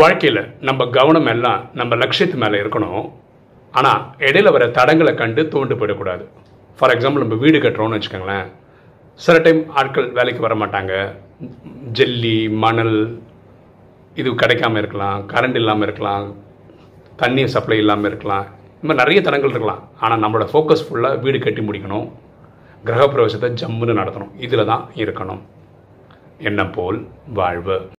வாழ்க்கையில் நம்ம கவனம் எல்லாம் நம்ம லட்சியத்து மேலே இருக்கணும். ஆனால் இடையில வர தடங்களை கண்டு தோண்டு போயிடக்கூடாது. ஃபார் எக்ஸாம்பிள் நம்ம வீடு கட்டுறோம்னு வச்சுக்கோங்களேன். சில டைம் ஆட்கள் வேலைக்கு வர மாட்டாங்க. ஜல்லி மணல் இது கிடைக்காம இருக்கலாம். கரண்ட் இல்லாமல் இருக்கலாம். தண்ணி சப்ளை இல்லாமல் இருக்கலாம். இந்த மாதிரி நிறைய தடங்கள் இருக்கலாம். ஆனால் நம்மளோட ஃபோக்கஸ் ஃபுல்லாக வீடு கட்டி முடிக்கணும். கிரகப்பிரவேசத்தை ஜம்முன்னு நடத்தணும். இதில் தான் இருக்கணும். என்ன போல் வாழ்வு.